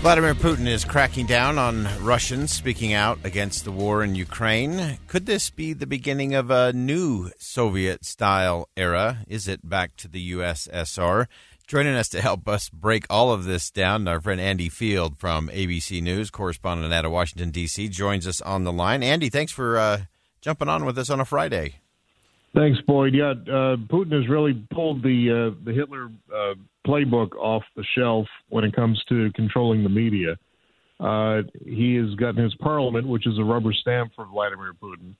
Vladimir Putin is cracking down on Russians speaking out against the war in Ukraine. Could this be the beginning of a new Soviet style era? Is it back to the USSR? Joining us to help us break all of this down, our friend Andy Field from ABC News, correspondent out of Washington, D.C., joins us on the line. Andy, thanks for uh, jumping on with us on a Friday. Thanks, Boyd. Yeah, uh, Putin has really pulled the uh, the Hitler uh, playbook off the shelf when it comes to controlling the media. Uh, he has gotten his parliament, which is a rubber stamp for Vladimir Putin,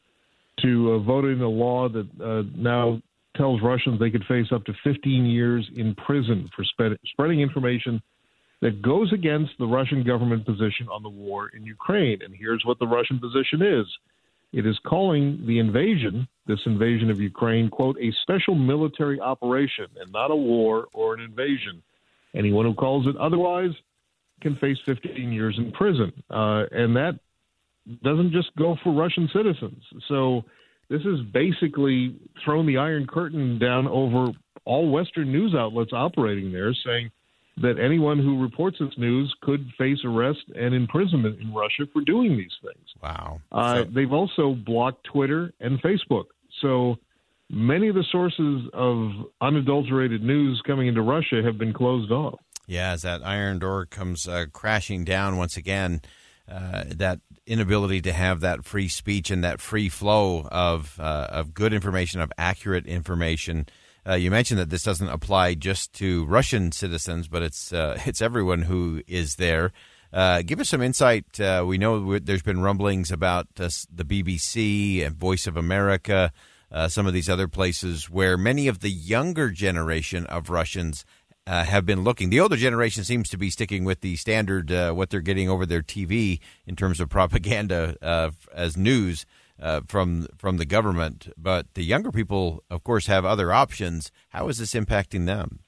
to uh, vote in a law that uh, now tells Russians they could face up to 15 years in prison for spread, spreading information that goes against the Russian government position on the war in Ukraine. And here's what the Russian position is it is calling the invasion, this invasion of Ukraine, quote, a special military operation and not a war or an invasion. Anyone who calls it otherwise can face 15 years in prison. Uh, and that doesn't just go for Russian citizens. So this is basically thrown the Iron Curtain down over all Western news outlets operating there, saying that anyone who reports this news could face arrest and imprisonment in Russia for doing these things. Wow. Uh, they've also blocked Twitter and Facebook. So many of the sources of unadulterated news coming into Russia have been closed off. Yeah, as that iron door comes uh, crashing down once again, uh, that inability to have that free speech and that free flow of uh, of good information, of accurate information. Uh, you mentioned that this doesn't apply just to Russian citizens, but it's uh, it's everyone who is there. Uh, give us some insight. Uh, we know there's been rumblings about uh, the BBC and Voice of America, uh, some of these other places where many of the younger generation of Russians have been looking. The older generation seems to be sticking with the standard what they're getting over their TV in terms of propaganda as news uh, from from the government, but the younger people, of course, have other options. How is this impacting them?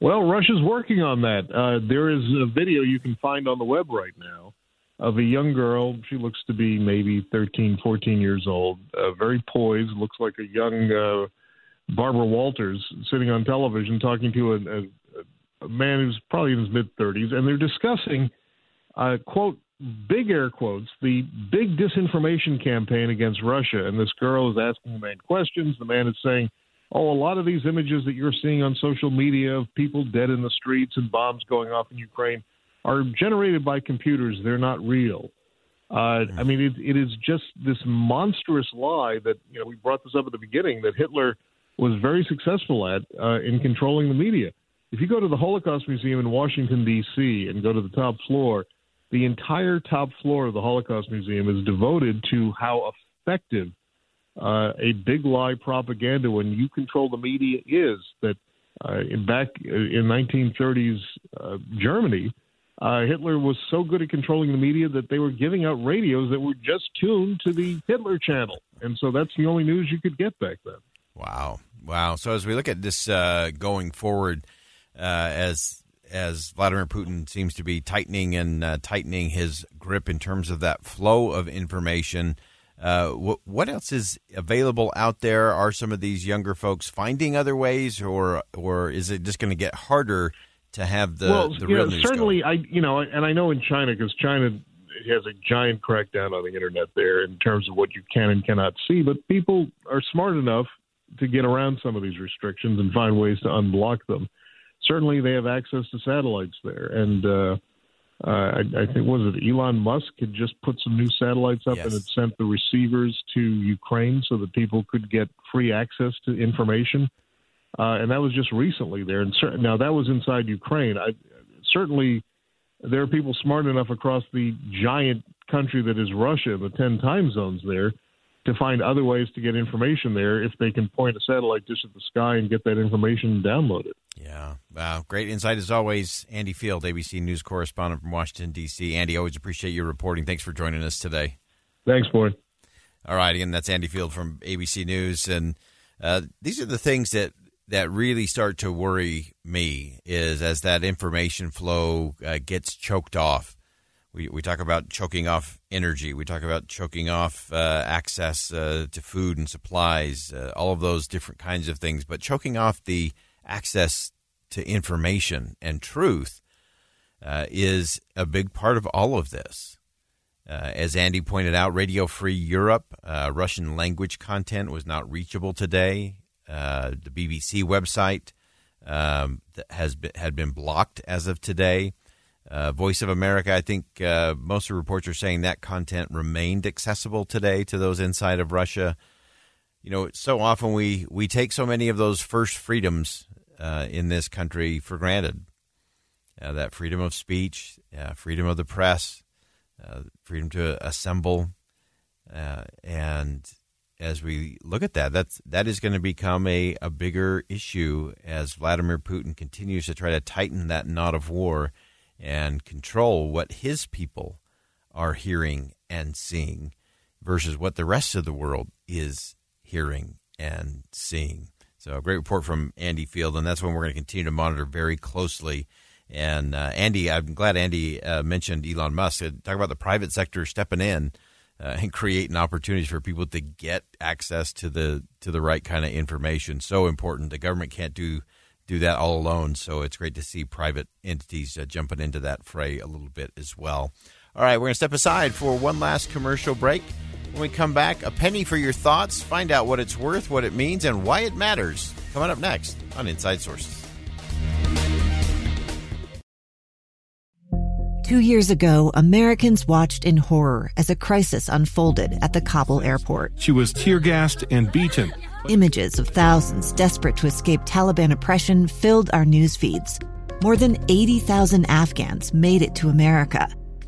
Well, Russia's working on that. Uh, there is a video you can find on the web right now of a young girl. She looks to be maybe 13, 14 years old, uh, very poised, looks like a young uh, Barbara Walters sitting on television talking to a, a, a man who's probably in his mid 30s, and they're discussing, uh, quote, big air quotes, the big disinformation campaign against Russia. And this girl is asking the man questions. The man is saying, Oh, a lot of these images that you're seeing on social media of people dead in the streets and bombs going off in Ukraine are generated by computers. They're not real. Uh, I mean, it, it is just this monstrous lie that, you know, we brought this up at the beginning that Hitler was very successful at uh, in controlling the media. If you go to the Holocaust Museum in Washington, D.C., and go to the top floor, the entire top floor of the Holocaust Museum is devoted to how effective uh, a big lie propaganda when you control the media is. That uh, in back in 1930s uh, Germany, uh, Hitler was so good at controlling the media that they were giving out radios that were just tuned to the Hitler channel, and so that's the only news you could get back then. Wow, wow! So as we look at this uh, going forward, uh, as as Vladimir Putin seems to be tightening and tightening his grip in terms of that flow of information. Uh, what, what else is available out there? Are some of these younger folks finding other ways, or or is it just going to get harder to have the well, the real know, certainly I you know, and I know in China because China has a giant crackdown on the internet there in terms of what you can and cannot see, but people are smart enough to get around some of these restrictions and find ways to unblock them. Certainly, they have access to satellites there, and uh, uh, I, I think was it Elon Musk had just put some new satellites up Yes. and had sent the receivers to Ukraine so that people could get free access to information, uh, and that was just recently there. And cer- now that was inside Ukraine. I certainly there are people smart enough across the giant country that is Russia, the ten time zones there, to find other ways to get information there if they can point a satellite dish at the sky and get that information and download it. Yeah. Wow. Great insight as always. Andy Field, ABC News correspondent from Washington, D.C. Andy, always appreciate your reporting. Thanks for joining us today. Thanks, Boyd. All right. Again, that's Andy Field from ABC News. And uh, these are the things that, that really start to worry me is as that information flow uh, gets choked off. We, we talk about choking off energy. We talk about choking off uh, access uh, to food and supplies, uh, all of those different kinds of things. But choking off the access to information and truth uh, is a big part of all of this. Uh, as Andy pointed out, Radio Free Europe, uh, Russian language content was not reachable today. Uh, the BBC website um, has been, had been blocked as of today. Uh, Voice of America, I think uh, most of the reports are saying that content remained accessible today to those inside of Russia. You know, so often we, we take so many of those first freedoms uh, in this country for granted. Uh, that freedom of speech, uh, freedom of the press, uh, freedom to assemble, uh, and as we look at that, that's that is going to become a, a bigger issue as Vladimir Putin continues to try to tighten that knot of war and control what his people are hearing and seeing versus what the rest of the world is hearing and seeing. So, great report from Andy Field, and that's one we're going to continue to monitor very closely. And uh, Andy, I'm glad Andy uh, mentioned Elon Musk. Uh, Talk about the private sector stepping in uh, and creating opportunities for people to get access to the to the right kind of information. So important. The government can't do do that all alone. So it's great to see private entities uh, jumping into that fray a little bit as well. All right, we're going to step aside for one last commercial break. When we come back, a penny for your thoughts. Find out what it's worth, what it means, and why it matters. Coming up next on Inside Sources. Two years ago, Americans watched in horror as a crisis unfolded at the Kabul airport. She was tear gassed and beaten. Images of thousands desperate to escape Taliban oppression filled our news feeds. More than 80,000 Afghans made it to America.